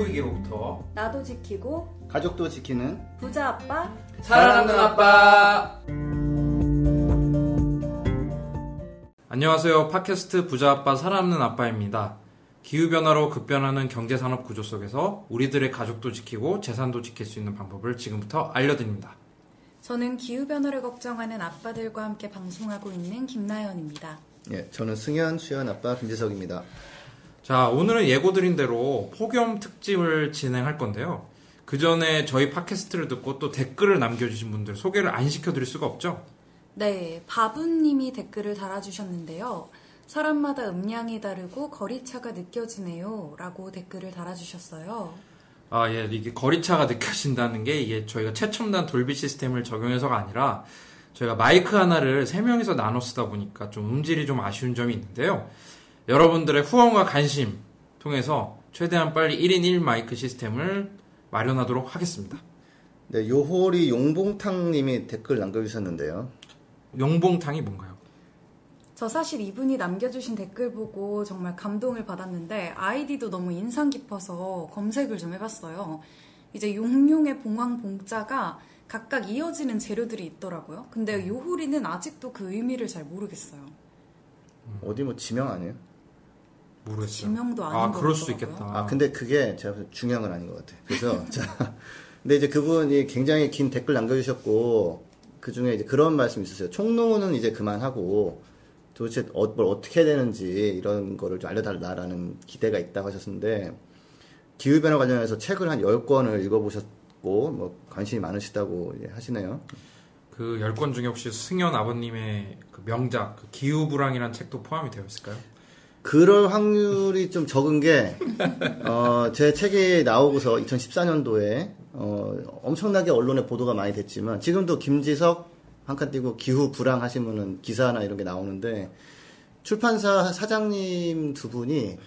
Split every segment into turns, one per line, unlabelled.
기후위기로부터.
나도 지키고
가족도 지키는
부자 아빠
살아남는 아빠. 안녕하세요. 팟캐스트 부자 아빠 살아남는 아빠입니다. 기후변화로 급변하는 경제산업 구조 속에서 우리들의 가족도 지키고 재산도 지킬 수 있는 방법을 지금부터 알려드립니다.
저는 기후변화를 걱정하는 아빠들과 함께 방송하고 있는 김나연입니다.
예, 저는 승현, 수현 아빠 김재석입니다.
자, 오늘은 예고드린 대로 폭염 특집을 진행할 건데요. 그 전에 저희 팟캐스트를 듣고 또 댓글을 남겨주신 분들 소개를 안 시켜드릴 수가 없죠.
네, 바분님이 댓글을 달아주셨는데요. 사람마다 음량이 다르고 거리차가 느껴지네요. 라고 댓글을 달아주셨어요.
아, 예, 이게 거리차가 느껴진다는 게 이게 저희가 최첨단 돌비 시스템을 적용해서가 아니라 저희가 마이크 하나를 세 명이서 나눠 쓰다 보니까 좀 음질이 좀 아쉬운 점이 있는데요. 여러분들의 후원과 관심 통해서 최대한 빨리 1인 1 마이크 시스템을 마련하도록 하겠습니다.
네, 요홀이 용봉탕님이 댓글 남겨주셨는데요.
용봉탕이 뭔가요?
저 사실 이분이 남겨주신 댓글 보고 정말 감동을 받았는데 아이디도 너무 인상 깊어서 검색을 좀 해봤어요. 이제 용용의 봉황 봉자가 각각 이어지는 재료들이 있더라고요. 근데 요호리는 아직도 그 의미를 잘 모르겠어요.
어디 뭐 지명 아니에요?
모르겠어요.
지명도 아닌
아,
것
그럴 수
같더라고요.
있겠다.
아, 근데 그게 제가 볼때 중요한 건 아닌 것 같아요. 그래서, 자, 근데 이제 그분이 굉장히 긴 댓글 남겨주셨고, 그 중에 이제 그런 말씀이 있었어요. 총농은 이제 그만하고, 도대체 어, 뭘 어떻게 해야 되는지 이런 거를 좀 알려달라라는 기대가 있다고 하셨는데, 기후변화 관련해서 책을 한 10권을 읽어보셨고, 뭐, 관심이 많으시다고 하시네요.
그 10권 중에 혹시 승현 아버님의 그 명작 그 기후불황이라는 책도 포함이 되어 있을까요?
그럴 확률이 좀 적은 게, 어, 제 책이 나오고서 2014년도에, 어, 엄청나게 언론에 보도가 많이 됐지만, 지금도 김지석 한 칸 띄고 기후 불황 하시면은 기사나 이런 게 나오는데, 출판사 사장님 두 분이,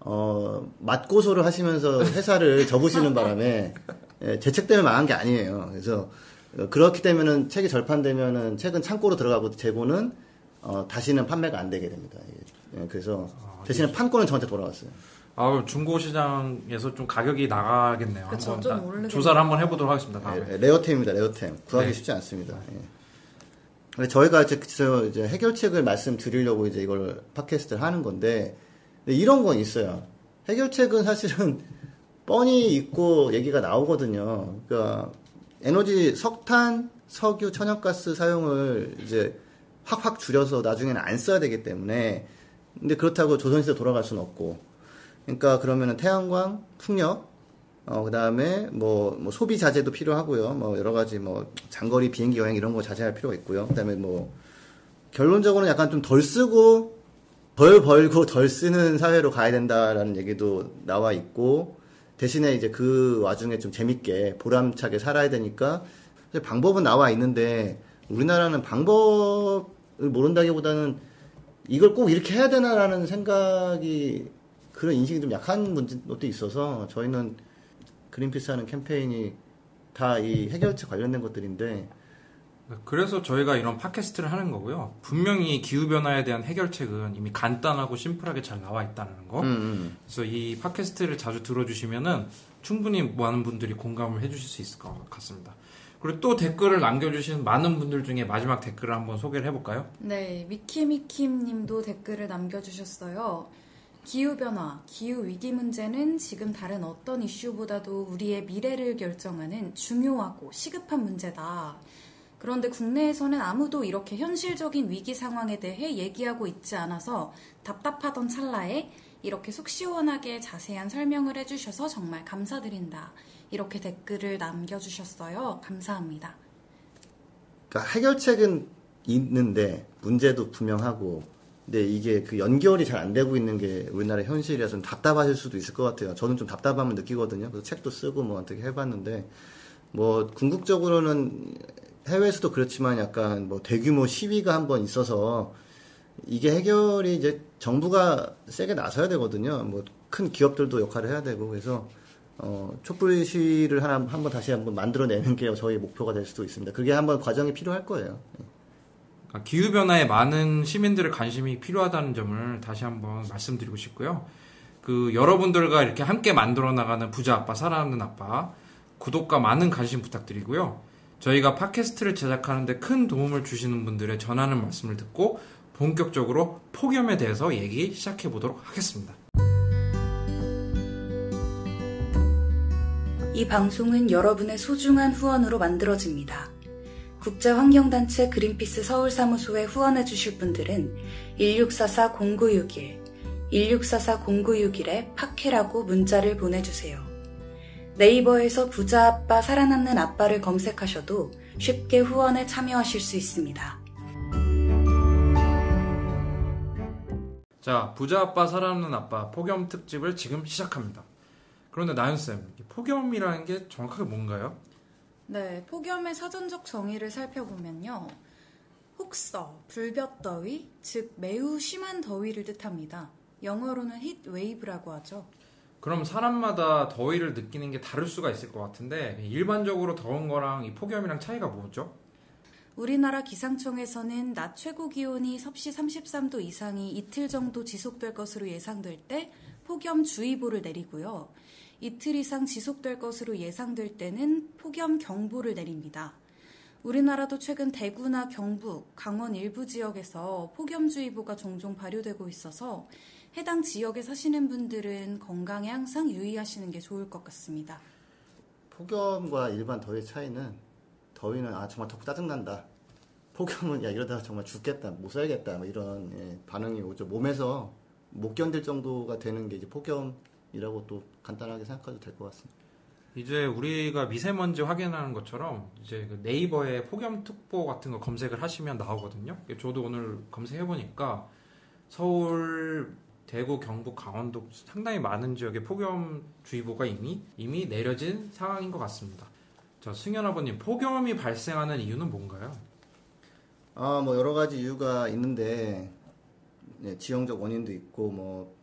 어, 맞고소를 하시면서 회사를 접으시는 바람에, 예, 제 책 때문에 망한 게 아니에요. 그래서, 어, 그렇기 때문은 책이 절판되면은 책은 창고로 들어가고 재고는, 어, 다시는 판매가 안 되게 됩니다. 예, 그래서 대신에 판권은 저한테 돌아왔어요.
아, 중고 시장에서 좀 가격이 나가겠네요.
그쵸,
한번
좀
나-
오르겠네요.
조사를 한번 해보도록 하겠습니다. 다음에.
예, 레어템입니다, 레어템. 구하기
네.
쉽지 않습니다. 예. 근데 저희가 이제, 저 이제 해결책을 말씀드리려고 이제 이걸 팟캐스트를 하는 건데, 근데 이런 건 있어요. 해결책은 사실은 뻔히 있고 얘기가 나오거든요. 그러니까 에너지 석탄, 석유, 천연가스 사용을 이제 확확 줄여서 나중에는 안 써야 되기 때문에 근데 그렇다고 조선시대 돌아갈 수는 없고 그러니까 그러면은 태양광, 풍력 어, 그 다음에 뭐, 뭐 소비 자제도 필요하고요. 뭐 여러 가지 뭐 장거리 비행기 여행 이런 거 자제할 필요가 있고요. 그 다음에 뭐 결론적으로는 약간 좀 덜 쓰고 덜 벌고 덜 쓰는 사회로 가야 된다라는 얘기도 나와 있고 대신에 이제 그 와중에 좀 재밌게 보람차게 살아야 되니까 방법은 나와 있는데 우리나라는 방법을 모른다기보다는 이걸 꼭 이렇게 해야 되나라는 생각이 그런 인식이 좀 약한 문제도 있어서 저희는 그린피스 하는 캠페인이 다 이 해결책 관련된 것들인데
그래서 저희가 이런 팟캐스트를 하는 거고요. 분명히 기후변화에 대한 해결책은 이미 간단하고 심플하게 잘 나와 있다는 거.
음, 음.
그래서 이 팟캐스트를 자주 들어주시면은 충분히 많은 분들이 공감을 해주실 수 있을 것 같습니다. 그리고 또 댓글을 남겨주신 많은 분들 중에 마지막 댓글을 한번 소개를 해볼까요?
네, 미키미킴 님도 댓글을 남겨주셨어요. 기후변화, 기후위기 문제는 지금 다른 어떤 이슈보다도 우리의 미래를 결정하는 중요하고 시급한 문제다. 그런데 국내에서는 아무도 이렇게 현실적인 위기 상황에 대해 얘기하고 있지 않아서 답답하던 찰나에 이렇게 속 시원하게 자세한 설명을 해주셔서 정말 감사드린다. 이렇게 댓글을 남겨주셨어요. 감사합니다.
그러니까 해결책은 있는데 문제도 분명하고 근데 이게 그 연결이 잘 안 되고 있는 게 우리나라 현실이라서 좀 답답하실 수도 있을 것 같아요. 저는 좀 답답함을 느끼거든요. 그래서 책도 쓰고 뭐 어떻게 해봤는데 뭐 궁극적으로는 해외에서도 그렇지만 약간 뭐 대규모 시위가 한 번 있어서 이게 해결이 이제 정부가 세게 나서야 되거든요. 뭐 큰 기업들도 역할을 해야 되고 그래서 어, 촛불 시위를 하나 한번 다시 한번 만들어내는 게 저희 목표가 될 수도 있습니다. 그게 한번 과정이 필요할 거예요.
그러니까 기후 변화에 많은 시민들의 관심이 필요하다는 점을 다시 한번 말씀드리고 싶고요. 그 여러분들과 이렇게 함께 만들어 나가는 부자 아빠 살아남는 아빠 구독과 많은 관심 부탁드리고요. 저희가 팟캐스트를 제작하는데 큰 도움을 주시는 분들의 전하는 말씀을 듣고 본격적으로 폭염에 대해서 얘기 시작해 보도록 하겠습니다.
이 방송은 여러분의 소중한 후원으로 만들어집니다. 국제환경단체 그린피스 서울사무소에 후원해 주실 분들은 1644-0961, 1644-0961에 팟캐라고 문자를 보내주세요. 네이버에서 부자 아빠 살아남는 아빠를 검색하셔도 쉽게 후원에 참여하실 수 있습니다.
자, 부자 아빠 살아남는 아빠 폭염 특집을 지금 시작합니다. 그런데 나연쌤, 폭염이라는 게 정확하게 뭔가요?
네, 폭염의 사전적 정의를 살펴보면요. 혹서, 불볕더위, 즉 매우 심한 더위를 뜻합니다. 영어로는 heat wave라고 하죠.
그럼 사람마다 더위를 느끼는 게 다를 수가 있을 것 같은데 일반적으로 더운 거랑 이 폭염이랑 차이가 뭐죠?
우리나라 기상청에서는 낮 최고 기온이 섭씨 33도 이상이 이틀 정도 지속될 것으로 예상될 때 폭염 주의보를 내리고요. 이틀 이상 지속될 것으로 예상될 때는 폭염 경보를 내립니다. 우리나라도 최근 대구나 경북, 강원 일부 지역에서 폭염주의보가 종종 발효되고 있어서 해당 지역에 사시는 분들은 건강에 항상 유의하시는 게 좋을 것 같습니다.
폭염과 일반 더위 차이는 더위는 아 정말 덥고 짜증난다. 폭염은 야 이러다 정말 죽겠다, 못 살겠다, 뭐 이런 예, 반응이 오죠. 몸에서 못 견딜 정도가 되는 게 이제 폭염 이라고 또 간단하게 생각해도 될 것 같습니다.
이제 우리가 미세먼지 확인하는 것처럼 이제 그 네이버에 폭염특보 같은 거 검색을 하시면 나오거든요. 저도 오늘 검색해 보니까 서울, 대구, 경북, 강원도 상당히 많은 지역에 폭염주의보가 이미 이미 내려진 상황인 것 같습니다. 자, 승현 아버님, 폭염이 발생하는 이유는 뭔가요?
아, 뭐 여러 가지 이유가 있는데 네, 지형적 원인도 있고 뭐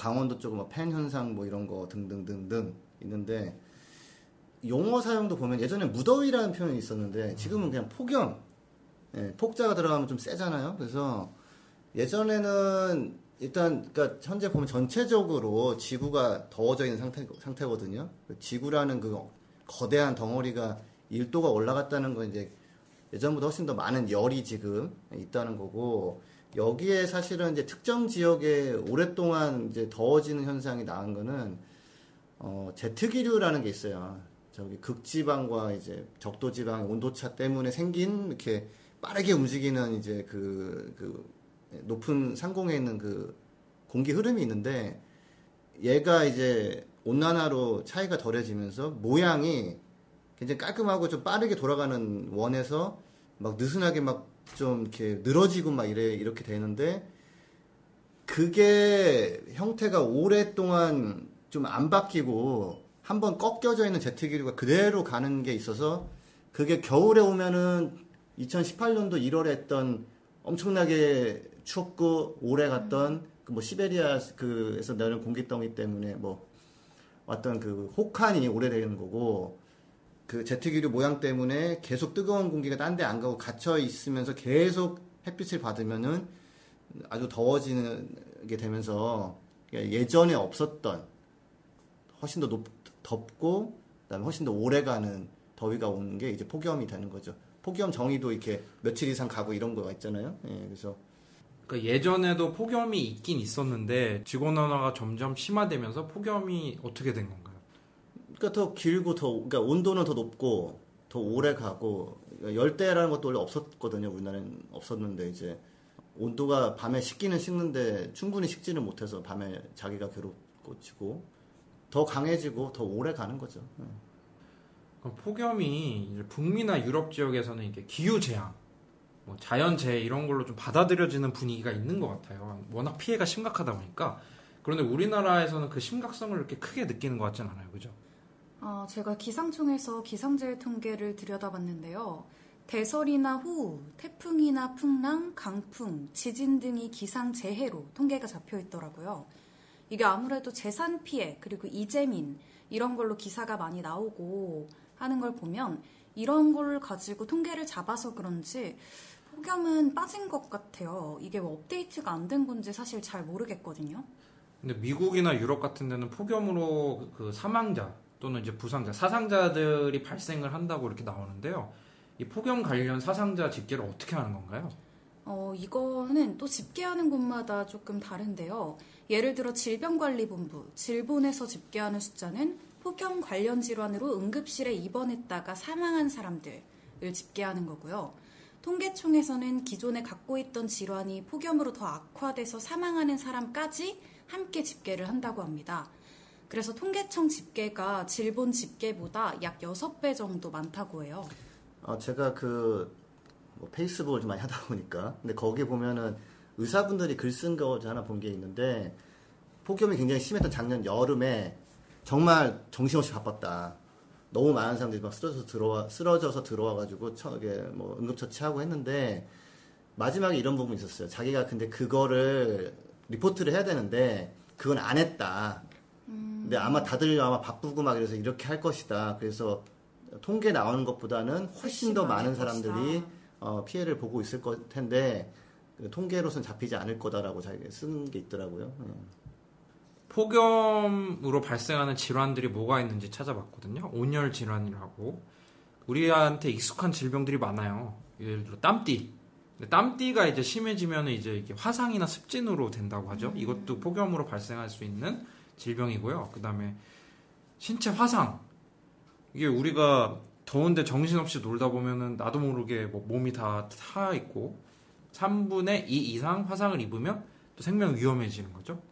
강원도 쪽은 뭐팬 현상 뭐 이런 거 등등등등 있는데 용어 사용도 보면 예전에 무더위라는 표현이 있었는데 지금은 그냥 폭염 예, 폭자가 들어가면 좀 세잖아요. 그래서 예전에는 일단 그러니까 현재 보면 전체적으로 지구가 더워져 있는 상태 상태거든요. 지구라는 그 거대한 덩어리가 1도가 올라갔다는 건 이제 예전보다 훨씬 더 많은 열이 지금 있다는 거고 여기에 사실은 이제 특정 지역에 오랫동안 이제 더워지는 현상이 나은 거는 어, 제트기류라는 게 있어요. 저기 극지방과 이제 적도지방 온도차 때문에 생긴 이렇게 빠르게 움직이는 이제 그, 그 높은 상공에 있는 그 공기 흐름이 있는데 얘가 이제 온난화로 차이가 덜해지면서 모양이 굉장히 깔끔하고 좀 빠르게 돌아가는 원에서 막 느슨하게 막 좀 이렇게 늘어지고 막 이래 이렇게 되는데 그게 형태가 오랫동안 좀 안 바뀌고 한번 꺾여져 있는 제트 기류가 그대로 가는 게 있어서 그게 겨울에 오면은 2018년도 1월에 했던 엄청나게 춥고 오래 갔던 그 뭐 시베리아 그에서 나는 공기덩이 때문에 뭐 왔던 그 혹한이 오래되는 거고 그 제트기류 모양 때문에 계속 뜨거운 공기가 딴 데 안 가고 갇혀 있으면서 계속 햇빛을 받으면은 아주 더워지게 되면서 예전에 없었던 훨씬 더 높, 덥고 그다음에 훨씬 더 오래 가는 더위가 오는 게 이제 폭염이 되는 거죠. 폭염 정의도 이렇게 며칠 이상 가고 이런 거가 있잖아요. 예, 그래서
그러니까 예전에도 폭염이 있긴 있었는데 지구온난화가 점점 심화되면서 폭염이 어떻게 된 건가요?
그러니까 더 길고 더 그러니까 온도는 더 높고 더 오래 가고 열대라는 것도 원래 없었거든요. 우리나라는 없었는데 이제 온도가 밤에 식기는 식는데 충분히 식지는 못해서 밤에 자기가 괴롭고 지고 더 강해지고 더 오래 가는 거죠. 네.
폭염이 북미나 유럽 지역에서는 이게 기후 재앙, 뭐 자연 재해 이런 걸로 좀 받아들여지는 분위기가 있는 것 같아요. 워낙 피해가 심각하다 보니까. 그런데 우리나라에서는 그 심각성을 이렇게 크게 느끼는 것 같진 않아요. 그죠?
어, 제가 기상청에서 기상재해 통계를 들여다봤는데요. 대설이나 호우, 태풍이나 풍랑, 강풍, 지진 등이 기상재해로 통계가 잡혀 있더라고요. 이게 아무래도 재산 피해, 그리고 이재민, 이런 걸로 기사가 많이 나오고 하는 걸 보면 이런 걸 가지고 통계를 잡아서 그런지 폭염은 빠진 것 같아요. 이게 뭐 업데이트가 안 된 건지 사실 잘 모르겠거든요.
근데 미국이나 유럽 같은 데는 폭염으로 그 사망자 또는 이제 부상자, 사상자들이 발생을 한다고 이렇게 나오는데요. 이 폭염 관련 사상자 집계를 어떻게 하는 건가요?
어, 이거는 또 집계하는 곳마다 조금 다른데요. 예를 들어 질병관리본부, 질본에서 집계하는 숫자는 폭염 관련 질환으로 응급실에 입원했다가 사망한 사람들을 집계하는 거고요. 통계청에서는 기존에 갖고 있던 질환이 폭염으로 더 악화돼서 사망하는 사람까지 함께 집계를 한다고 합니다. 그래서 통계청 집계가 질본 집계보다 약 6배 정도 많다고 해요.
어, 제가 그, 뭐 페이스북을 좀 많이 하다 보니까. 근데 거기 보면은 의사분들이 글 쓴 거 하나 본 게 있는데, 폭염이 굉장히 심했던 작년 여름에 정말 정신없이 바빴다. 너무 많은 사람들이 막 쓰러져서 들어와, 쓰러져서 들어와가지고, 처게 뭐 응급처치하고 했는데, 마지막에 이런 부분이 있었어요. 자기가 근데 그거를 리포트를 해야 되는데, 그건 안 했다. 근데 아마 다들 아마 바쁘고 막 이래서 이렇게 할 것이다. 그래서 통계 나오는 것보다는 훨씬, 더 많은 사람들이. 어, 피해를 보고 있을 것 텐데 그 통계로선 잡히지 않을 거다라고 자기가 쓴게 있더라고요. 예.
폭염으로 발생하는 질환들이 뭐가 있는지 찾아봤거든요. 온열 질환이라고. 우리한테 익숙한 질병들이 많아요. 예를 들어 땀띠. 땀띠가 이제 심해지면 이제 이게 화상이나 습진으로 된다고 하죠. 이것도 폭염으로 발생할 수 있는 질병이고요. 그 다음에 신체 화상. 이게 우리가 더운데 정신없이 놀다 보면은 나도 모르게 뭐 몸이 다 타 있고 3분의 2 이상 화상을 입으면 또 생명 위험해지는 거죠.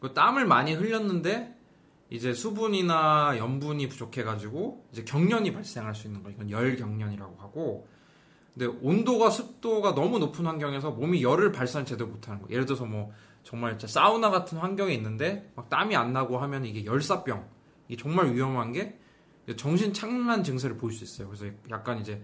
그 땀을 많이 흘렸는데 이제 수분이나 염분이 부족해가지고 이제 경련이 발생할 수 있는 거 이건 열 경련이라고 하고 근데 온도가 습도가 너무 높은 환경에서 몸이 열을 발산 제대로 못하는 거 예를 들어서 뭐 정말 진짜 사우나 같은 환경에 있는데 막 땀이 안 나고 하면 이게 열사병. 이게 정말 위험한 게 정신 착란 증세를 보일 수 있어요. 그래서 약간 이제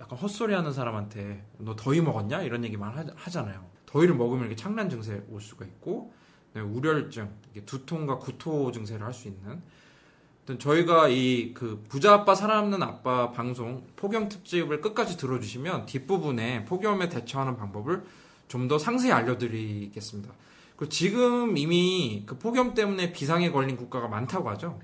약간 헛소리하는 사람한테 너 더위 먹었냐? 이런 얘기만 하- 하잖아요. 더위를 먹으면 이렇게 착란 증세 올 수가 있고 네, 우려증, 두통과 구토 증세를 할 수 있는. 저희가 이 그 부자 아빠 살아남는 아빠 방송 폭염 특집을 끝까지 들어주시면 뒷부분에 폭염에 대처하는 방법을 좀 더 상세히 알려드리겠습니다. 그리고 지금 이미 그 폭염 때문에 비상에 걸린 국가가 많다고 하죠.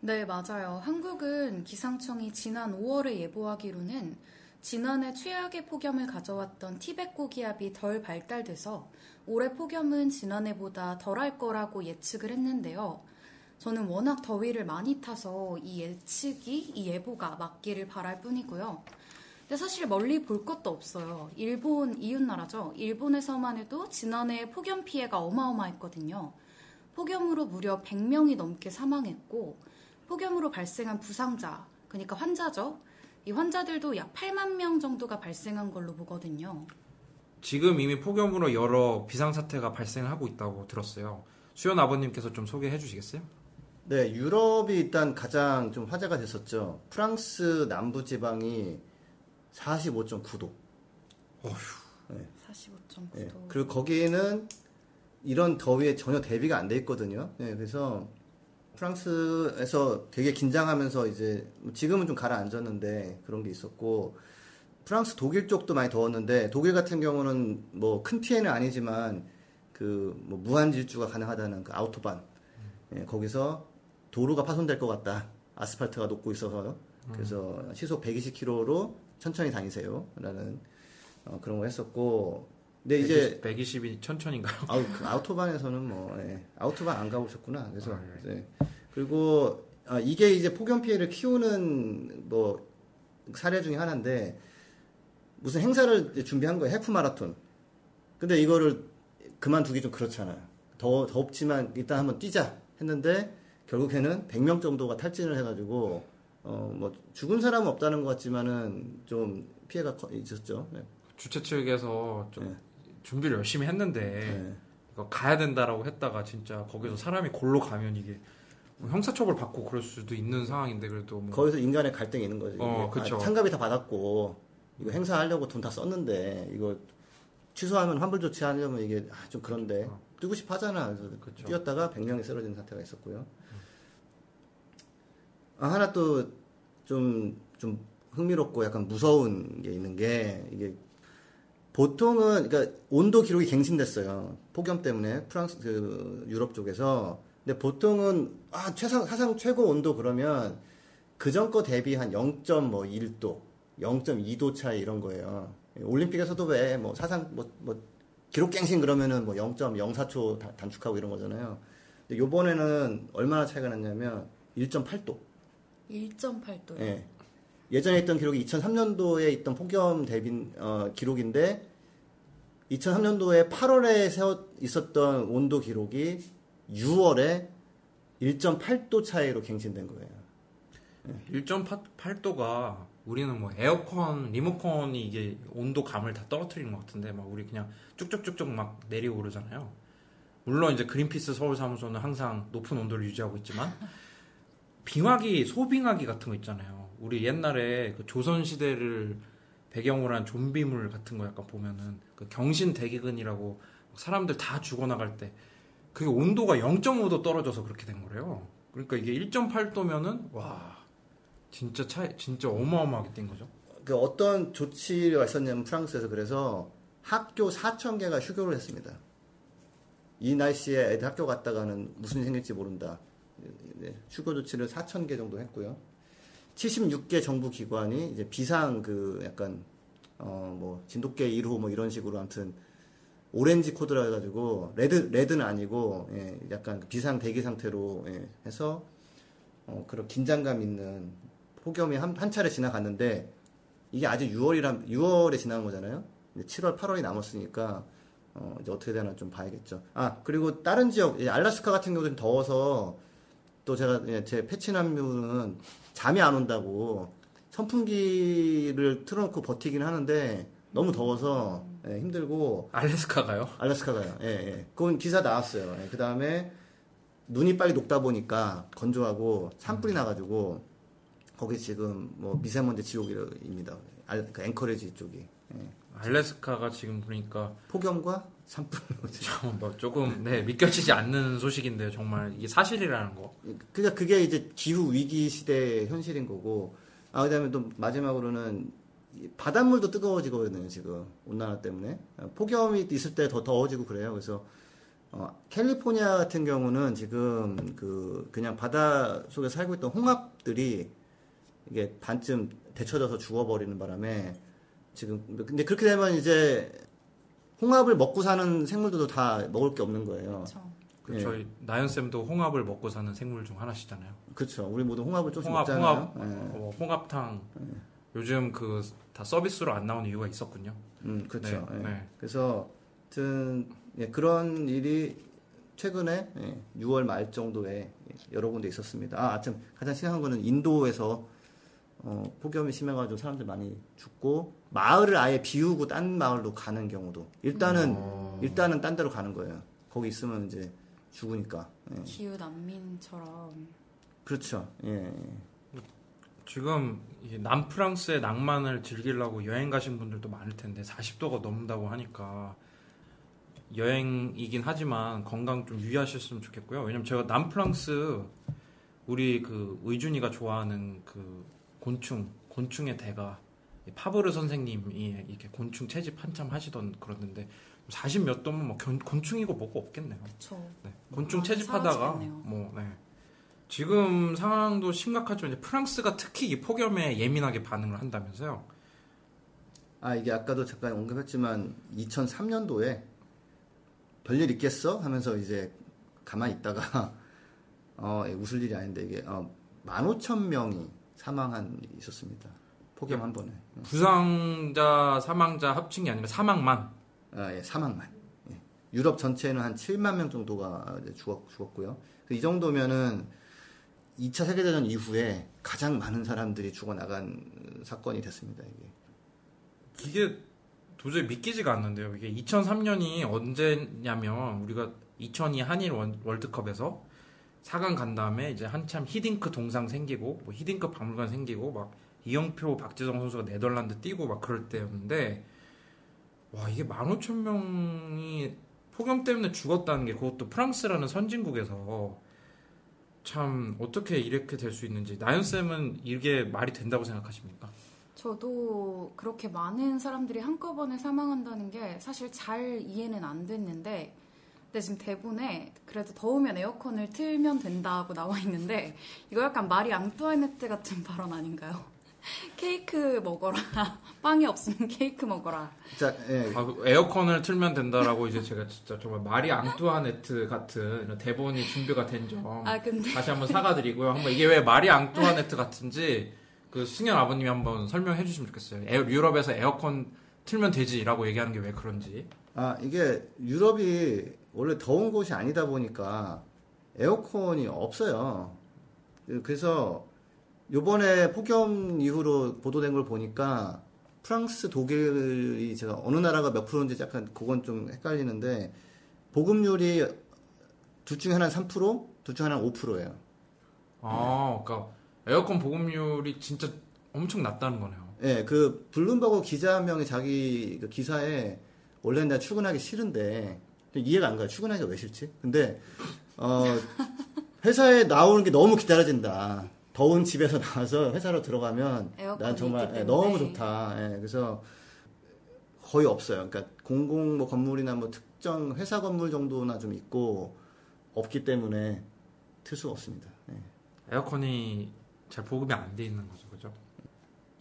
네, 맞아요. 한국은 기상청이 지난 5월에 예보하기로는 지난해 최악의 폭염을 가져왔던 티벳 고기압이 덜 발달돼서 올해 폭염은 지난해보다 덜할 거라고 예측을 했는데요. 저는 워낙 더위를 많이 타서 이 예측이, 이 예보가 맞기를 바랄 뿐이고요. 근데 사실 멀리 볼 것도 없어요. 일본 이웃나라죠. 일본에서만 해도 지난해 폭염 피해가 어마어마했거든요. 폭염으로 무려 100명이 넘게 사망했고 폭염으로 발생한 부상자, 그러니까 환자죠. 이 환자들도 약 8만 명 정도가 발생한 걸로 보거든요.
지금 이미 폭염으로 여러 비상사태가 발생하고 있다고 들었어요. 수연 아버님께서 좀 소개해 주시겠어요?
네, 유럽이 일단 가장 좀 화제가 됐었죠. 프랑스 남부 지방이 45.9도.
45.9도.
예. 그리고 거기에는 이런 더위에 전혀 대비가 안 돼 있거든요. 예, 그래서 프랑스에서 되게 긴장하면서 이제 뭐 지금은 좀 가라앉았는데 그런 게 있었고 프랑스 독일 쪽도 많이 더웠는데 독일 같은 경우는 뭐 큰 피해는 아니지만 그 뭐 무한 질주가 가능하다는 그 아우토반 예, 거기서 도로가 파손될 것 같다. 아스팔트가 녹고 있어서 그래서 시속 120km로 천천히 다니세요 라는 어, 그런 거 했었고 근데 이제
120이 천천인가요?
아우, 그 아우토반에서는 뭐, 예. 아우토반 안 가보셨구나. 그래서,
아,
네. 그리고, 아, 이게 이제 폭염 피해를 키우는 뭐, 사례 중에 하나인데, 무슨 행사를 준비한 거예요. 해프 마라톤. 근데 이거를 그만두기 좀 그렇잖아요. 더, 덥지만 일단 한번 뛰자 했는데, 결국에는 100명 정도가 탈진을 해가지고, 어, 뭐, 죽은 사람은 없다는 것 같지만은 좀 피해가 커- 있었죠. 네.
주최 측에서 좀
네.
준비를 열심히 했는데
네.
이거 가야 된다라고 했다가 진짜 거기서 사람이 골로 가면 이게 뭐 형사처벌 받고 그럴 수도 있는 상황인데 그래도 뭐
거기서 인간의 갈등이 있는 거지.
어, 그쵸.
아, 참가비 다 받았고 이거 행사하려고 돈 다 썼는데 이거 취소하면 환불 조치하려면 이게 아, 좀 그런데
어.
뛰고 싶어 하잖아. 그래서. 뛰었다가 100명이 쓰러진 사태가 있었고요. 아, 하나 또 좀 좀 흥미롭고 약간 무서운 게 있는 게 이게 보통은 그러니까 온도 기록이 갱신됐어요. 폭염 때문에 프랑스 그 유럽 쪽에서. 근데 보통은 아 최상 사상 최고 온도 그러면 그전 거 대비 한 0.1도, 0.2도 차이 이런 거예요. 올림픽에서도 왜 뭐 사상 뭐, 뭐 기록 갱신 그러면은 뭐 0.04초 단축하고 이런 거잖아요. 근데 요번에는 얼마나 차이가 났냐면 1.8도.
1.8도요.
예. 예전에 있던 기록이 2003년도에 있던 폭염 대비 어, 기록인데 2003년도에 8월에 세웠 있었던 온도 기록이 6월에 1.8도 차이로 갱신된 거예요.
1.8도가 우리는 뭐 에어컨, 리모컨이 이게 온도감을 다 떨어뜨리는 것 같은데 막 우리 그냥 쭉쭉쭉쭉 막 내리고 그러잖아요. 물론 이제 그린피스 서울 사무소는 항상 높은 온도를 유지하고 있지만 빙하기, 소빙하기 같은 거 있잖아요. 우리 옛날에 그 조선 시대를 배경으로 한 좀비물 같은 거 약간 보면은 그 경신 대기근이라고 사람들 다 죽어나갈 때 그게 온도가 0.5도 떨어져서 그렇게 된 거래요. 그러니까 이게 1.8도면은 와 진짜 차이 진짜 어마어마하게 뛴 거죠.
그 어떤 조치가 있었냐면 프랑스에서 그래서 학교 4천 개가 휴교를 했습니다. 이 날씨에 애들 학교 갔다가는 무슨 생길지 모른다. 네, 휴교 조치를 4천 개 정도 했고요. 76개 정부 기관이 이제 비상 그 약간 어 뭐 진돗개 1호 뭐 이런 식으로 아무튼 오렌지 코드라 해가지고 레드 레드는 아니고 예, 약간 그 비상 대기 상태로 예, 해서 어 그런 긴장감 있는 폭염이 한, 한 차례 지나갔는데 이게 아직 6월이란 6월에 지나간 거잖아요. 이제 7월 8월이 남았으니까 어 이제 어떻게 되나 좀 봐야겠죠. 아 그리고 다른 지역 알라스카 같은 경우는 더워서 또 제가 예, 제 패치남유는 잠이 안 온다고 선풍기를 틀어놓고 버티긴 하는데 너무 더워서 예, 힘들고
알래스카가요?
알래스카가요. 예, 예. 그건 기사 나왔어요. 예, 그 다음에 눈이 빨리 녹다 보니까 건조하고 산불이 나가지고 거기 지금 뭐 미세먼지 지옥입니다. 알, 그 앵커리지 쪽이. 예.
알래스카가 지금 보니까
폭염과 산불.
뭐 조금 네 믿겨지지 않는 소식인데요. 정말 이게 사실이라는 거.
그러니까 그게 이제 기후 위기 시대의 현실인 거고. 아 그다음에 또 마지막으로는 바닷물도 뜨거워지거든요 지금 온난화 때문에 폭염이 있을 때 더 더워지고 그래요. 그래서 어, 캘리포니아 같은 경우는 지금 그 그냥 바다 속에 살고 있던 홍합들이 이게 반쯤 데쳐져서 죽어버리는 바람에 지금 근데 그렇게 되면 이제 홍합을 먹고 사는 생물들도 다 먹을 게 없는 거예요.
그렇죠.
그
예.
저희 나연 쌤도 홍합을 먹고 사는 생물 중 하나시잖아요.
그렇죠. 우리 모두 홍합을 조금
홍합,
먹잖아요.
홍합,
예.
어, 홍합탕. 요즘 그 다 서비스로 안 나오는 이유가 있었군요.
음, 그렇죠.
네,
예.
네.
그래서 하여튼 예, 그런 일이 최근에 예, 6월 말 정도에 예, 여러 군데 있었습니다. 아, 아참 가장 심한 거는 인도에서 어, 폭염이 심해가지고 사람들 많이 죽고 마을을 아예 비우고 딴 마을로 가는 경우도 일단은
어.
일단은 딴 데로 가는 거예요. 거기 있으면 이제 죽으니까. 예.
기후 난민처럼
그렇죠. 예.
지금 이 남프랑스의 낭만을 즐기려고 여행 가신 분들도 많을 텐데 40도가 넘는다고 하니까 여행이긴 하지만 건강 좀 유의하셨으면 좋겠고요. 왜냐면 제가 남프랑스 우리 그 의준이가 좋아하는 그 곤충 곤충의 대가 파브르 선생님이 이렇게 곤충 채집 한참 하시던 그러는데 40 몇 도면 뭐 견- 곤충이고 뭐고 없겠네요.
그쵸.
네. 곤충
많이
채집하다가. 뭐 네. 지금 상황도 심각하지만 이제 프랑스가 특히 이 폭염에 예민하게 반응을 한다면서요.
아 이게 아까도 잠깐 언급했지만 2003년도에 별일 있겠어 하면서 이제 가만히 있다가 어 예, 웃을 일이 아닌데 이게 어, 15,000명이 사망한 일이 있었습니다. 폭염 한 번에.
부상자, 사망자 합친 게 아니라 사망만.
아, 예, 사망만. 예. 유럽 전체는 한 7만 명 정도가 죽었, 죽었 고요. 이 정도면은 2차 세계대전 이후에 가장 많은 사람들이 죽어나간 사건이 됐습니다. 이게.
이게 도저히 믿기지가 않는데요. 이게 2003년이 언제냐면 우리가 2002 한일 원- 월드컵에서 4강 간 다음에 이제 한참 히딩크 동상 생기고 뭐 히딩크 박물관 생기고 막 이영표 박지성 선수가 네덜란드 뛰고 막 그럴 때였는데 와 이게 15,000명이 폭염 때문에 죽었다는 게 그것도 프랑스라는 선진국에서 참 어떻게 이렇게 될 수 있는지 나연 쌤은 이게 말이 된다고 생각하십니까?
저도 그렇게 많은 사람들이 한꺼번에 사망한다는 게 사실 잘 이해는 안 됐는데 근데 지금 대본에 그래도 더우면 에어컨을 틀면 된다고 나와 있는데 이거 약간 마리 앙뚜아네트 같은 발언 아닌가요? 케이크 먹어라. 빵이 없으면 케이크 먹어라.
자, 예.
아, 그 에어컨을 틀면 된다라고 이제 제가 진짜 정말 마리 앙뚜아네트 같은 이런 대본이 준비가 된 점
아 근데
다시 한번 사과드리고요. 한번 이게 왜 마리 앙뚜아네트 같은지 그 승현 아버님이 한번 설명해 주시면 좋겠어요. 에- 유럽에서 에어컨 틀면 되지라고 얘기하는 게 왜 그런지.
아, 이게 유럽이 원래 더운 곳이 아니다 보니까 에어컨이 없어요. 그래서 요번에 폭염 이후로 보도된 걸 보니까 프랑스, 독일이 제가 어느 나라가 몇 프로인지 약간 그건 좀 헷갈리는데 보급률이 둘 중에 하나는 3%, 둘 중에 하나는 5%예요.
아, 그러니까 에어컨 보급률이 진짜 엄청 낮다는 거네요.
예, 그 블룸버그 기자 한 명이 자기 그 기사에 원래는 나 출근하기 싫은데 이해가 안 가요. 출근하기가 왜 싫지? 근데 어 회사에 나오는 게 너무 기다려진다. 더운 집에서 나와서 회사로 들어가면 난 정말 예. 너무 좋다. 예, 그래서 거의 없어요. 그러니까 공공 뭐 건물이나 뭐 특정 회사 건물 정도나 좀 있고 없기 때문에 틀 수가 없습니다. 예.
에어컨이 잘 보급이 안 돼 있는 거죠?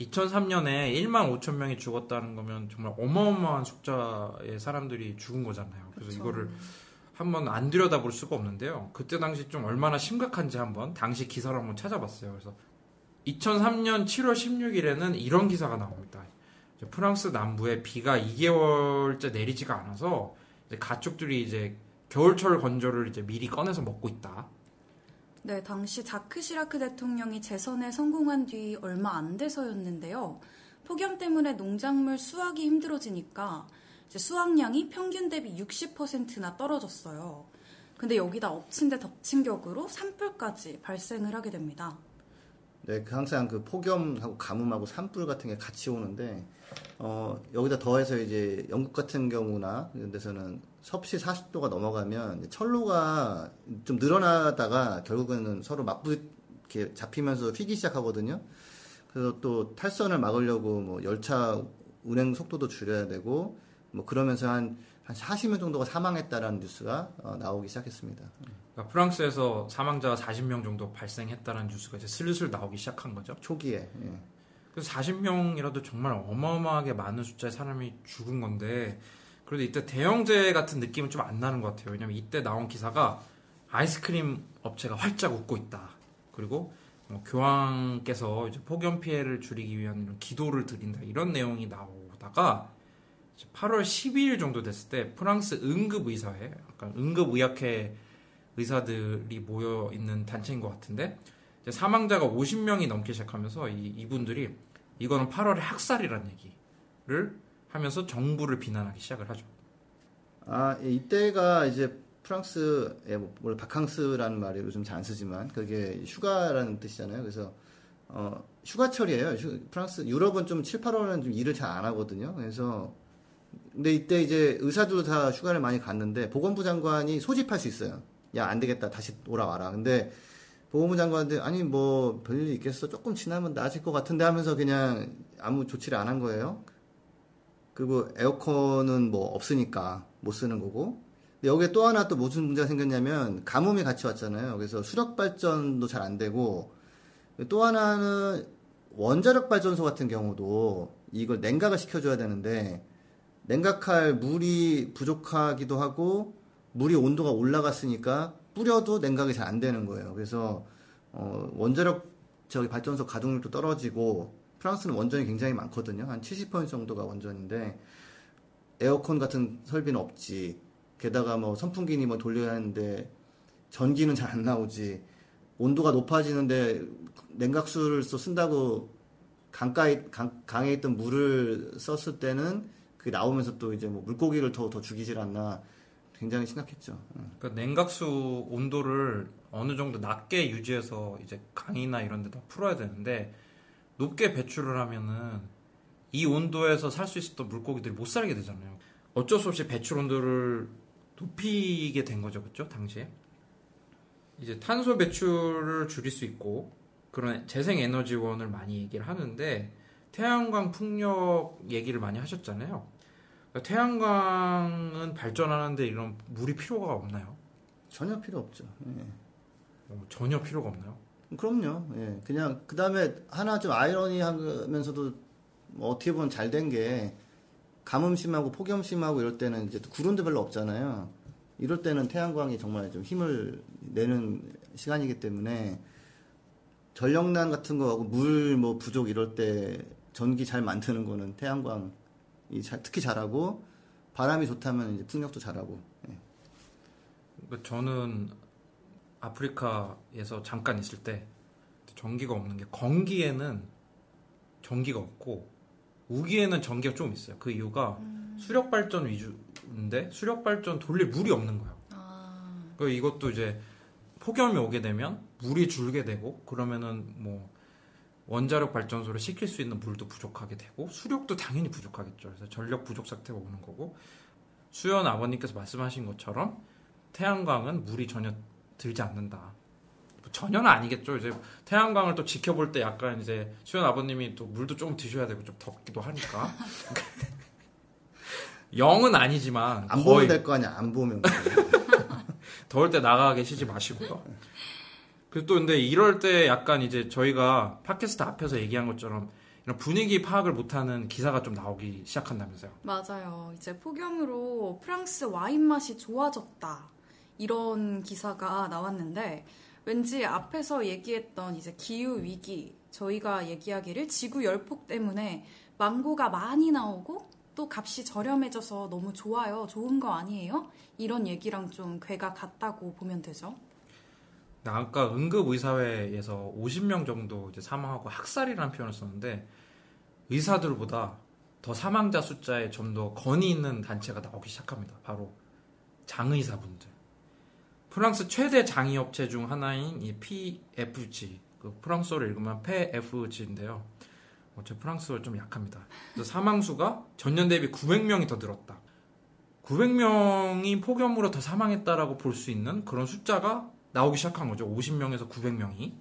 2003년에 1만 5천 명이 죽었다는 거면 정말 어마어마한 숫자의 사람들이 죽은 거잖아요. 그래서
그쵸.
이거를 한번 안 들여다볼 수가 없는데요. 그때 당시 좀 얼마나 심각한지 한번 당시 기사를 한번 찾아봤어요. 그래서 2003년 7월 16일에는 이런 기사가 나옵니다. 프랑스 남부에 비가 2개월째 내리지가 않아서 이제 가축들이 이제 겨울철 건조를 이제 미리 꺼내서 먹고 있다.
네, 당시 자크 시라크 대통령이 재선에 성공한 뒤 얼마 안 돼서였는데요. 폭염 때문에 농작물 수확이 힘들어지니까 수확량이 평균 대비 60%나 떨어졌어요. 근데 여기다 엎친 데 덮친 격으로 산불까지 발생을 하게 됩니다.
네, 그 항상 그 폭염하고 가뭄하고 산불 같은 게 같이 오는데, 어, 여기다 더해서 이제 영국 같은 경우나 이런 데서는 섭씨 40도가 넘어가면 철로가 좀 늘어나다가 결국에는 서로 맞부, 이렇게 잡히면서 휘기 시작하거든요. 그래서 또 탈선을 막으려고 뭐 열차 운행 속도도 줄여야 되고, 뭐 그러면서 한, 한 40명 정도가 사망했다라는 뉴스가 어, 나오기 시작했습니다.
그러니까 프랑스에서 사망자가 40명 정도 발생했다는 뉴스가 이제 슬슬 나오기 시작한 거죠.
초기에. 예.
그래서 40명이라도 정말 어마어마하게 많은 숫자의 사람이 죽은 건데 그래도 이때 대형제 같은 느낌은 좀 안 나는 것 같아요. 왜냐면 이때 나온 기사가 아이스크림 업체가 활짝 웃고 있다. 그리고 뭐 교황께서 이제 폭염 피해를 줄이기 위한 이런 기도를 드린다. 이런 내용이 나오다가 이제 8월 12일 정도 됐을 때 프랑스 응급의사회, 약간 응급의학회 의사들이 모여 있는 단체인 것 같은데 사망자가 50명이 넘기 시작하면서 이, 이분들이 이거는 8월의 학살이라는 얘기를 하면서 정부를 비난하기 시작을 하죠.
아, 예, 이때가 이제 프랑스의 뭐, 원래 바캉스라는 말이 요즘 잘 안 쓰지만 그게 휴가라는 뜻이잖아요. 그래서 어, 휴가철이에요. 휴- 프랑스 유럽은 좀 7, 8월은 좀 일을 잘 안 하거든요. 그래서 근데 이때 이제 의사들도 다 휴가를 많이 갔는데 보건부 장관이 소집할 수 있어요. 야, 안 되겠다. 다시 돌아와라. 근데 보건부 장관한테 아니 뭐 별일 있겠어. 조금 지나면 나아질 것 같은데 하면서 그냥 아무 조치를 안 한 거예요. 그리고 에어컨은 뭐 없으니까 못 쓰는 거고. 근데 여기에 또 하나 또 무슨 문제가 생겼냐면 가뭄이 같이 왔잖아요. 그래서 수력 발전도 잘 안 되고 또 하나는 원자력 발전소 같은 경우도 이걸 냉각을 시켜줘야 되는데 냉각할 물이 부족하기도 하고 물이 온도가 올라갔으니까 뿌려도 냉각이 잘 안 되는 거예요. 그래서 어, 원자력 저기 발전소 가동률도 떨어지고 프랑스는 원전이 굉장히 많거든요. 한 70% 정도가 원전인데 에어컨 같은 설비는 없지. 게다가 뭐 선풍기니 뭐 돌려야 하는데 전기는 잘 안 나오지. 온도가 높아지는데 냉각수를 또 쓴다고 강가에 강, 강에 있던 물을 썼을 때는 그게 나오면서 또 이제 뭐 물고기를 더 더 죽이질 않나 굉장히 심각했죠. 응.
그러니까 냉각수 온도를 어느 정도 낮게 유지해서 이제 강이나 이런 데다 풀어야 되는데 높게 배출을 하면은 이 온도에서 살 수 있었던 물고기들이 못 살게 되잖아요. 어쩔 수 없이 배출 온도를 높이게 된 거죠, 그렇죠? 당시에. 이제 탄소 배출을 줄일 수 있고 그런 재생 에너지원을 많이 얘기를 하는데 태양광 풍력 얘기를 많이 하셨잖아요. 그러니까 태양광은 발전하는데 이런 물이 필요가 없나요?
전혀 필요 없죠. 예.
어, 전혀 필요가 없나요?
그럼요. 예. 그냥 그 다음에 하나 좀 아이러니하면서도 뭐 어떻게 보면 잘 된게 가뭄 심하고 폭염 심하고 이럴 때는 이제 또 구름도 별로 없잖아요. 이럴 때는 태양광이 정말 좀 힘을 내는 시간이기 때문에 전력난 같은 거하고 물 뭐 부족 이럴 때 전기 잘 만드는 거는 태양광이 잘- 특히 잘하고 바람이 좋다면 이제 풍력도 잘하고. 예.
그러니까 저는 아프리카에서 잠깐 있을 때 전기가 없는 게 건기에는 전기가 없고 우기에는 전기가 좀 있어요. 그 이유가 수력 발전 위주인데 수력 발전 돌릴 물이 없는 거예요.
아,
그 이것도 이제 폭염이 오게 되면 물이 줄게 되고 그러면은 뭐 원자력 발전소를 시킬 수 있는 물도 부족하게 되고 수력도 당연히 부족하겠죠. 그래서 전력 부족 사태가 오는 거고 수연 아버님께서 말씀하신 것처럼 태양광은 물이 전혀 들지 않는다. 뭐 전혀는 아니겠죠. 이제 태양광을 또 지켜볼 때 약간 이제 수연 아버님이 또 물도 조금 드셔야 되고 좀 덥기도 하니까. 영은 아니지만
안
거의
보면 될 거 아니야. 안 보면.
더울 때 나가 계시지 마시고요. 그리고 또 근데 이럴 때 약간 이제 저희가 팟캐스트 앞에서 얘기한 것처럼 이런 분위기 파악을 못하는 기사가 좀 나오기 시작한다면서요.
맞아요. 이제 폭염으로 프랑스 와인 맛이 좋아졌다. 이런 기사가 나왔는데 왠지 앞에서 얘기했던 이제 기후 위기 저희가 얘기하기를 지구 열폭 때문에 망고가 많이 나오고 또 값이 저렴해져서 너무 좋아요. 좋은 거 아니에요? 이런 얘기랑 좀 괴가 같다고 보면 되죠.
나 아까 응급의사회에서 50명 정도 이제 사망하고 학살이라는 표현을 썼는데 의사들보다 더 사망자 숫자에 좀더 권위 있는 단체가 나오기 시작합니다. 바로 장의사분들. 프랑스 최대 장의업체 중 하나인 이 PFG, 그 프랑스어를 읽으면 PFG인데요. 어, 제 프랑스어 좀 약합니다. 사망수가 전년 대비 900명이 더 늘었다. 900명이 폭염으로 더 사망했다라고 볼 수 있는 그런 숫자가 나오기 시작한 거죠. 50명에서 900명이.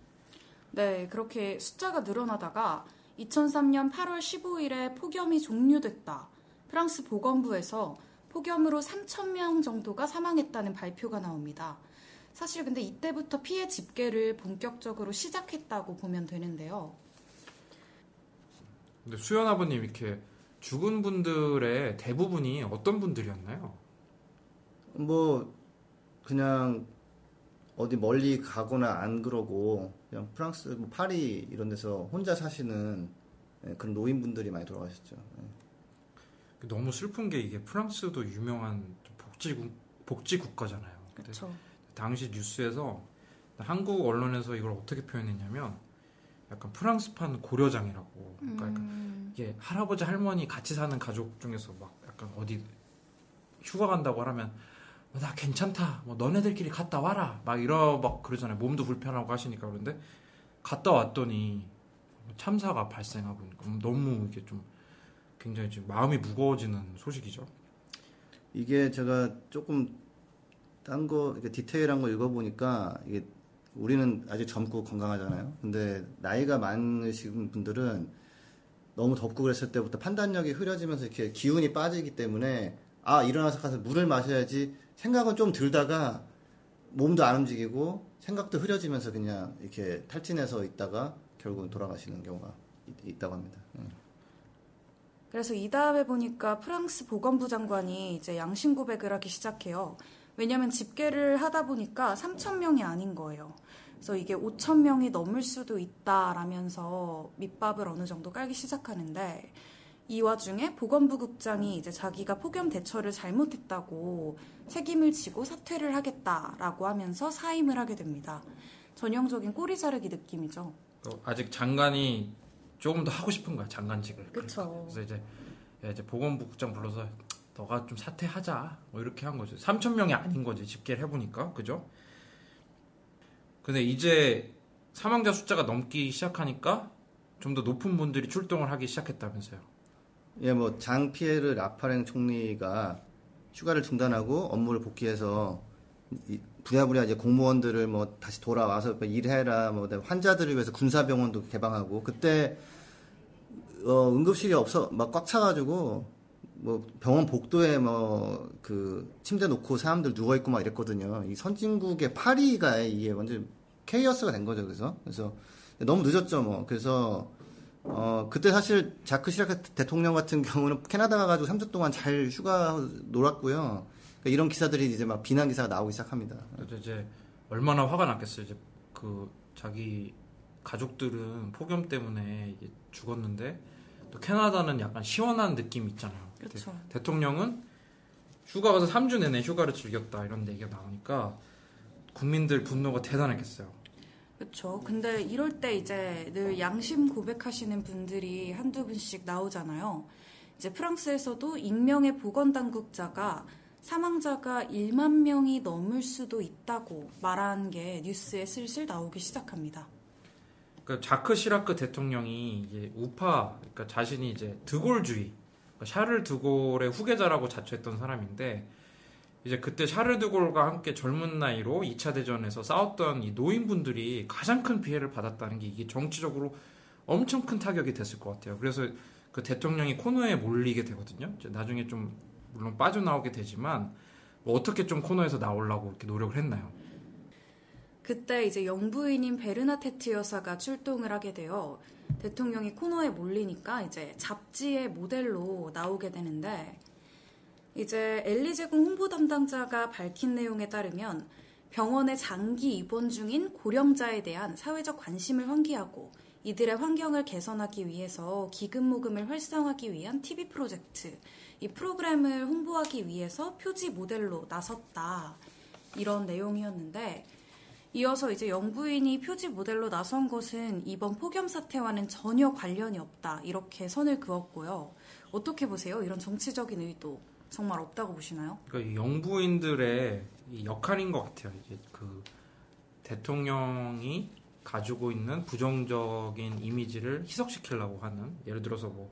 네, 그렇게 숫자가 늘어나다가 2003년 8월 15일에 폭염이 종료됐다. 프랑스 보건부에서 폭염으로 3,000명 정도가 사망했다는 발표가 나옵니다. 사실 근데 이때부터 피해 집계를 본격적으로 시작했다고 보면 되는데요.
근데 수연 아버님 이렇게 죽은 분들의 대부분이 어떤 분들이었나요?
뭐 그냥 어디 멀리 가거나 안 그러고 그냥 프랑스 뭐 파리 이런 데서 혼자 사시는 예, 그런 노인분들이 많이 돌아가셨죠. 예.
너무 슬픈 게 이게 프랑스도 유명한 복지 복지 국가잖아요.
그렇죠.
당시 뉴스에서 한국 언론에서 이걸 어떻게 표현했냐면 약간 프랑스판 고려장이라고. 그러니까
음,
이게 할아버지 할머니 같이 사는 가족 중에서 막 약간 어디 휴가 간다고 하면 어, 나 괜찮다 뭐 너네들끼리 갔다 와라 막 이러 막 그러잖아요 몸도 불편하고 하시니까 그런데 갔다 왔더니 참사가 발생하고 너무 이게 좀 굉장히 지금 마음이 무거워지는 소식이죠
이게 제가 조금 딴거 디테일한 거 읽어보니까 이게 우리는 아직 젊고 건강하잖아요. 근데 나이가 많으신 분들은 너무 덥고 그랬을 때부터 판단력이 흐려지면서 이렇게 기운이 빠지기 때문에 아 일어나서 가서 물을 마셔야지 생각은 좀 들다가 몸도 안 움직이고 생각도 흐려지면서 그냥 이렇게 탈진해서 있다가 결국은 돌아가시는 경우가 있, 있다고 합니다. 예.
그래서 이 다음에 보니까 프랑스 보건부 장관이 이제 양심 고백을 하기 시작해요. 왜냐하면 집계를 하다 보니까 3천 명이 아닌 거예요. 그래서 이게 5천 명이 넘을 수도 있다라면서 밑밥을 어느 정도 깔기 시작하는데 이 와중에 보건부 국장이 이제 자기가 폭염 대처를 잘못했다고 책임을 지고 사퇴를 하겠다라고 하면서 사임을 하게 됩니다. 전형적인 꼬리 자르기 느낌이죠.
또 아직 장관이 조금 더 하고 싶은 거야 장관직을.
그쵸.
그래서 이제 야, 이제 보건부 국장 불러서 너가 좀 사퇴하자. 뭐 이렇게 한 거죠 3천 명이 아닌 거지 집계를 해보니까. 그죠? 근데 이제 사망자 숫자가 넘기 시작하니까 좀 더 높은 분들이 출동을 하기 시작했다면서요.
예, 뭐 장 피에르 라파랭 총리가 휴가를 중단하고 업무를 복귀해서 이- 부랴부랴 이제 공무원들을 뭐 다시 돌아와서 뭐 일해라 뭐 환자들을 위해서 군사병원도 개방하고 그때 어, 응급실이 없어 막 꽉 차가지고 뭐 병원 복도에 뭐 그 침대 놓고 사람들 누워 있고 막 이랬거든요. 이 선진국의 파리가 이게 완전 케이어스가 된 거죠. 그래서 그래서 너무 늦었죠. 뭐 그래서 어 그때 사실 자크 시락 대통령 같은 경우는 캐나다 가가지고 3주 동안 잘 휴가 놀았고요. 그러니까 이런 기사들이 이제 막 비난 기사가 나오기 시작합니다.
이제 얼마나 화가 났겠어요. 이제 그 자기 가족들은 폭염 때문에 죽었는데 또 캐나다는 약간 시원한 느낌 있잖아요.
그렇죠.
대, 대통령은 휴가 가서 3주 내내 휴가를 즐겼다 이런 얘기가 나오니까 국민들 분노가 대단했겠어요.
그렇죠. 근데 이럴 때 이제 늘 양심 고백하시는 분들이 한두 분씩 나오잖아요. 이제 프랑스에서도 익명의 보건당국자가 사망자가 1만 명이 넘을 수도 있다고 말한 게 뉴스에 슬슬 나오기 시작합니다.
그러니까 자크 시라크 대통령이 우파, 그러니까 자신이 이제 드골주의, 그러니까 샤를 드골의 후계자라고 자처했던 사람인데 이제 그때 샤를 드골과 함께 젊은 나이로 2차 대전에서 싸웠던 이 노인분들이 가장 큰 피해를 받았다는 게 이게 정치적으로 엄청 큰 타격이 됐을 것 같아요. 그래서 그 대통령이 코너에 몰리게 되거든요. 나중에 좀 물론 빠져나오게 되지만 뭐 어떻게 좀 코너에서 나오려고 이렇게 노력을 했나요?
그때 이제 영부인인 베르나테트 여사가 출동을 하게 되어 대통령이 코너에 몰리니까 이제 잡지의 모델로 나오게 되는데 이제 엘리제궁 홍보 담당자가 밝힌 내용에 따르면 병원에 장기 입원 중인 고령자에 대한 사회적 관심을 환기하고 이들의 환경을 개선하기 위해서 기금 모금을 활성화하기 위한 TV 프로젝트, 이 프로그램을 홍보하기 위해서 표지 모델로 나섰다. 이런 내용이었는데, 이어서 이제 영부인이 표지 모델로 나선 것은 이번 폭염 사태와는 전혀 관련이 없다. 이렇게 선을 그었고요. 어떻게 보세요? 이런 정치적인 의도 정말 없다고 보시나요?
그러니까 영부인들의 역할인 것 같아요. 이제 그 대통령이 가지고 있는 부정적인 이미지를 희석시키려고 하는 예를 들어서 뭐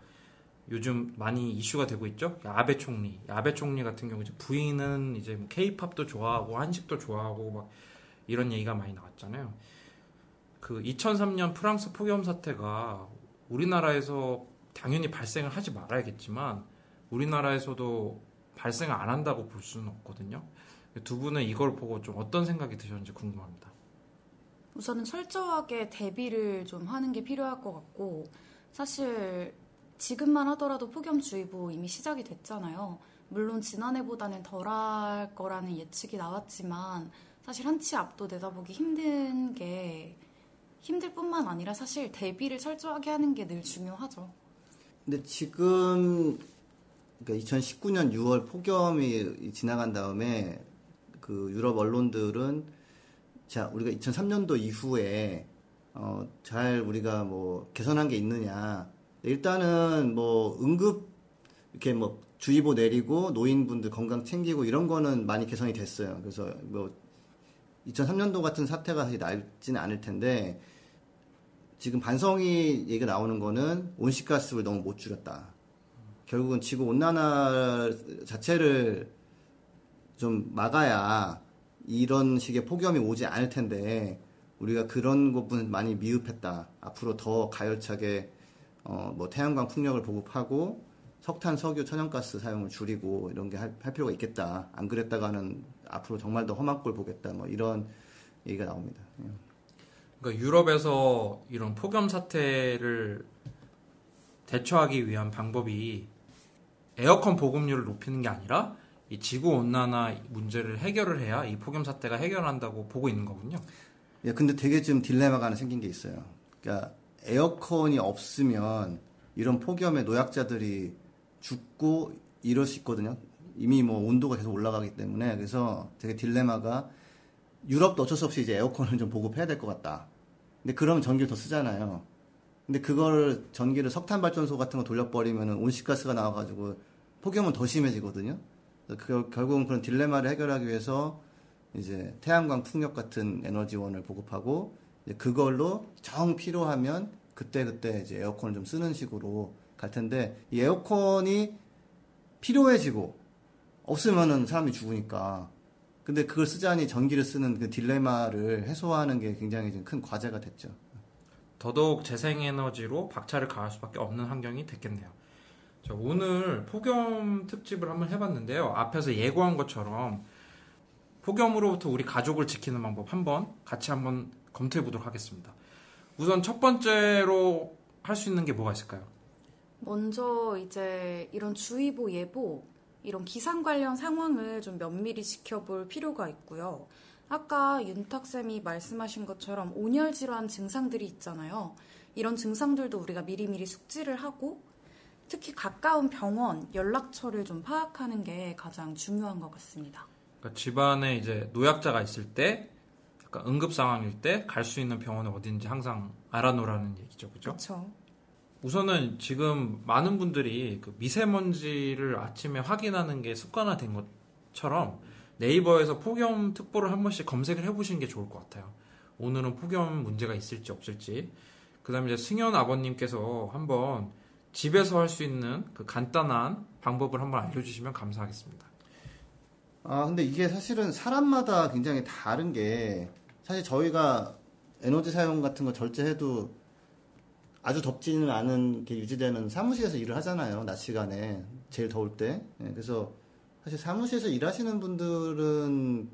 요즘 많이 이슈가 되고 있죠. 아베 총리, 아베 총리 같은 경우 이제 부인은 이제 뭐 케이팝도 좋아하고 한식도 좋아하고 막 이런 얘기가 많이 나왔잖아요. 그 2003년 프랑스 폭염 사태가 우리나라에서 당연히 발생을 하지 말아야겠지만 우리나라에서도 발생을 안 한다고 볼 수는 없거든요. 두 분은 이걸 보고 좀 어떤 생각이 드셨는지 궁금합니다.
우선은 철저하게 대비를 좀 하는 게 필요할 것 같고 사실 지금만 하더라도 폭염주의보 이미 시작이 됐잖아요. 물론 지난해보다는 덜할 거라는 예측이 나왔지만 사실 한 치 앞도 내다보기 힘든 게 힘들 뿐만 아니라 사실 대비를 철저하게 하는 게 늘 중요하죠.
근데 지금 그러니까 2019년 6월 폭염이 지나간 다음에 그 유럽 언론들은 자, 우리가 2003년도 이후에 어, 잘 우리가 뭐 개선한 게 있느냐. 일단은 뭐 응급 이렇게 뭐 주의보 내리고 노인분들 건강 챙기고 이런 거는 많이 개선이 됐어요. 그래서 뭐 2003년도 같은 사태가 사실 날지는 않을 텐데 지금 반성이 얘기가 나오는 거는 온실가스를 너무 못 줄였다. 결국은 지구 온난화 자체를 좀 막아야 이런 식의 폭염이 오지 않을 텐데 우리가 그런 부분 많이 미흡했다. 앞으로 더 가열차게 어, 뭐 태양광 풍력을 보급하고 석탄, 석유, 천연가스 사용을 줄이고 이런 게할 필요가 있겠다. 안 그랬다가는 앞으로 정말 더 험한 꼴 보겠다. 뭐 이런 얘기가 나옵니다. 예.
그러니까 유럽에서 이런 폭염 사태를 대처하기 위한 방법이 에어컨 보급률을 높이는 게 아니라 이 지구 온난화 문제를 해결을 해야 이 폭염 사태가 해결한다고 보고 있는 거군요.
예, 근데 되게 좀 딜레마가 하나 생긴 게 있어요. 그러니까 에어컨이 없으면 이런 폭염에 노약자들이 죽고 이럴 수 있거든요. 이미 뭐 온도가 계속 올라가기 때문에 그래서 되게 딜레마가 유럽도 어쩔 수 없이 이제 에어컨을 좀 보급해야 될 것 같다. 근데 그러면 전기를 더 쓰잖아요. 근데 그걸 전기를 석탄 발전소 같은 거 돌려버리면 온실가스가 나와가지고 폭염은 더 심해지거든요. 그, 결국은 그런 딜레마를 해결하기 위해서 이제 태양광 풍력 같은 에너지원을 보급하고 그걸로 정 필요하면 그때 그때 이제 에어컨을 좀 쓰는 식으로 갈 텐데 이 에어컨이 필요해지고 없으면은 사람이 죽으니까 근데 그걸 쓰자니 전기를 쓰는 그 딜레마를 해소하는 게 굉장히 큰 과제가 됐죠.
더더욱 재생에너지로 박차를 가할 수밖에 없는 환경이 됐겠네요. 자, 오늘 폭염 특집을 한번 해봤는데요. 앞에서 예고한 것처럼 폭염으로부터 우리 가족을 지키는 방법 한번 같이 한번 검토해 보도록 하겠습니다. 우선 첫 번째로 할 수 있는 게 뭐가 있을까요?
먼저 이제 이런 주의보 예보, 이런 기상 관련 상황을 좀 면밀히 지켜볼 필요가 있고요. 아까 윤탁쌤이 말씀하신 것처럼 온열 질환 증상들이 있잖아요. 이런 증상들도 우리가 미리미리 숙지를 하고 특히 가까운 병원 연락처를 좀 파악하는 게 가장 중요한 것 같습니다.
그러니까 집안에 이제 노약자가 있을 때 약간 응급 상황일 때 갈 수 있는 병원은 어딘지 항상 알아놓으라는 얘기죠, 그죠?
그렇죠.
우선은 지금 많은 분들이 그 미세먼지를 아침에 확인하는 게 습관화된 것처럼 네이버에서 폭염 특보를 한 번씩 검색을 해보시는 게 좋을 것 같아요. 오늘은 폭염 문제가 있을지 없을지. 그 다음에 이제 승현 아버님께서 한번 집에서 할 수 있는 그 간단한 방법을 한번 알려주시면 감사하겠습니다.
아, 근데 이게 사실은 사람마다 굉장히 다른 게, 사실 저희가 에너지 사용 같은 거 절제해도 아주 덥지는 않은 게 유지되는 사무실에서 일을 하잖아요. 낮 시간에. 제일 더울 때. 예, 그래서 사실 사무실에서 일하시는 분들은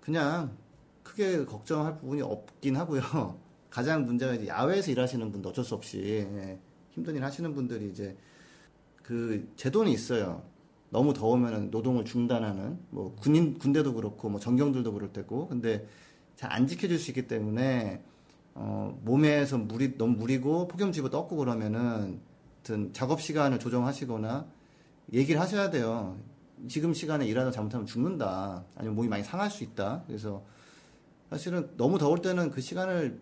그냥 크게 걱정할 부분이 없긴 하고요. 가장 문제가 이제 야외에서 일하시는 분들 어쩔 수 없이 예, 힘든 일 하시는 분들이 이제 그 제도는 있어요. 너무 더우면 노동을 중단하는 뭐 군인 군대도 그렇고 뭐 전경들도 그럴 때고 근데 잘 안 지켜줄 수 있기 때문에 어 몸에서 물이 너무 물이고 폭염지고 떴고 그러면은 하여튼 작업 시간을 조정하시거나 얘기를 하셔야 돼요. 지금 시간에 일하다 잘못하면 죽는다. 아니면 몸이 많이 상할 수 있다. 그래서 사실은 너무 더울 때는 그 시간을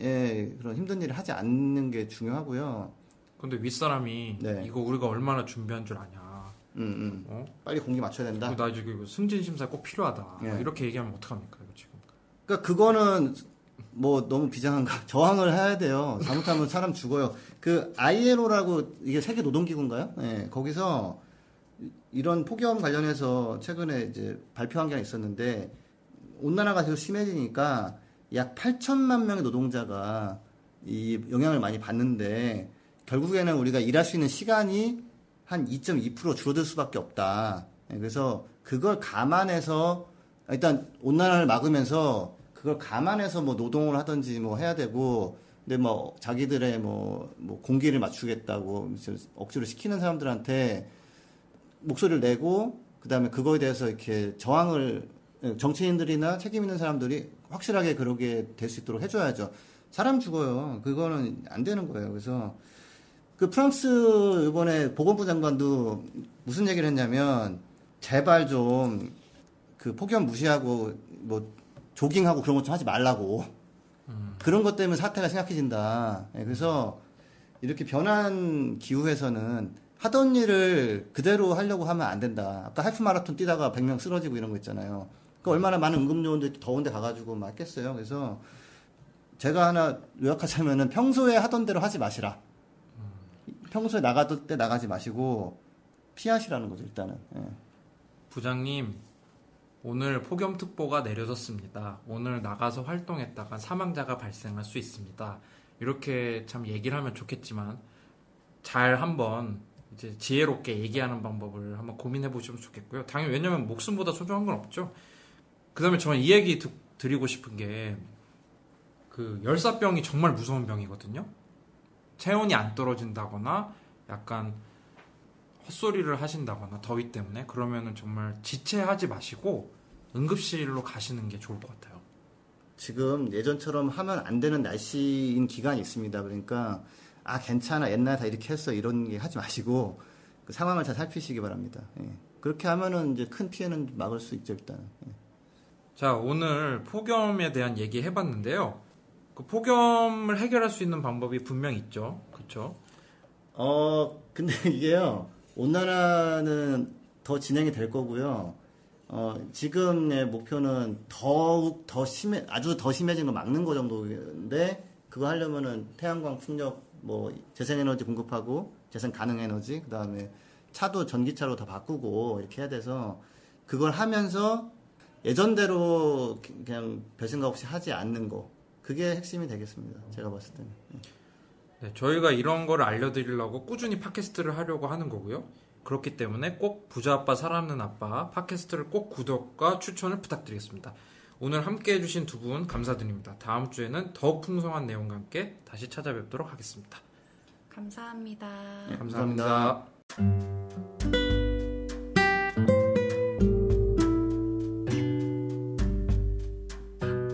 예, 그런 힘든 일을 하지 않는 게 중요하고요.
근데 윗사람이
네.
이거 우리가 얼마나 준비한 줄 아냐.
음, 음.
어?
빨리 공기 맞춰야 된다.
나 이제 그 승진 심사 꼭 필요하다.
예.
이렇게 얘기하면 어떡합니까, 이거 지금.
그러니까 그거는 뭐 너무 비장한가 저항을 해야 돼요. 잘못하면 사람 죽어요. 그 ILO라고 이게 세계 노동기구인가요? 예, 거기서 이런 폭염 관련해서 최근에 이제 발표한 게 있었는데 온난화가 계속 심해지니까 약 8천만 명의 노동자가 이 영향을 많이 받는데 결국에는 우리가 일할 수 있는 시간이 한 2.2% 줄어들 수밖에 없다. 예, 그래서 그걸 감안해서 일단 온난화를 막으면서 그걸 감안해서 뭐 노동을 하든지 뭐 해야 되고 근데 뭐 자기들의 뭐, 뭐 공기를 맞추겠다고 억지로 시키는 사람들한테 목소리를 내고 그다음에 그거에 대해서 이렇게 저항을 정치인들이나 책임 있는 사람들이 확실하게 그러게 될 수 있도록 해줘야죠. 사람 죽어요. 그거는 안 되는 거예요. 그래서 그 프랑스 이번에 보건부 장관도 무슨 얘기를 했냐면 제발 좀 그 폭염 무시하고 뭐 조깅하고 그런 것 좀 하지 말라고 그런 것 때문에 사태가 심각해진다. 예, 그래서 이렇게 변한 기후에서는 하던 일을 그대로 하려고 하면 안 된다. 아까 하이프 마라톤 뛰다가 100명 쓰러지고 이런 거 있잖아요. 그 얼마나 많은 응급요원들이 더운데 가가지고 막 했겠어요. 그래서 제가 하나 요약하자면은 평소에 하던 대로 하지 마시라. 평소에 나가던 때 나가지 마시고 피하시라는 거죠 일단은. 예.
부장님, 오늘 폭염특보가 내려졌습니다. 오늘 나가서 활동했다가 사망자가 발생할 수 있습니다. 이렇게 참 얘기를 하면 좋겠지만, 잘 한번 이제 지혜롭게 얘기하는 방법을 한번 고민해 보시면 좋겠고요. 당연히 왜냐면 목숨보다 소중한 건 없죠. 그 다음에 저는 이 얘기 드, 드리고 싶은 게, 그 열사병이 정말 무서운 병이거든요. 체온이 안 떨어진다거나 약간 헛소리를 하신다거나 더위 때문에 그러면은 정말 지체하지 마시고 응급실로 가시는 게 좋을 것 같아요.
지금 예전처럼 하면 안 되는 날씨인 기간이 있습니다. 그러니까 아 괜찮아 옛날 다 이렇게 했어 이런 게 하지 마시고 그 상황을 잘 살피시기 바랍니다. 예. 그렇게 하면은 이제 큰 피해는 막을 수 있죠 일단은. 예.
자 오늘 폭염에 대한 얘기 해봤는데요. 그 폭염을 해결할 수 있는 방법이 분명 있죠. 그렇죠?
어 근데 이게요 온난화는 더 진행이 될 거고요. 어, 지금의 목표는 더욱 더 심해, 아주 더 심해진 거 막는 거 정도인데, 그거 하려면은 태양광 풍력, 뭐, 재생에너지 공급하고, 재생 가능 에너지, 그 다음에 차도 전기차로 다 바꾸고, 이렇게 해야 돼서, 그걸 하면서 예전대로 그냥 별 생각 없이 하지 않는 거, 그게 핵심이 되겠습니다. 제가 봤을 때는.
네, 저희가 이런 걸 알려드리려고 꾸준히 팟캐스트를 하려고 하는 거고요. 그렇기 때문에 꼭 부자 아빠 살아남는 아빠 팟캐스트를 꼭 구독과 추천을 부탁드리겠습니다. 오늘 함께 해주신 두 분 감사드립니다. 다음 주에는 더욱 풍성한 내용과 함께 다시 찾아뵙도록 하겠습니다.
감사합니다.
네,
감사합니다.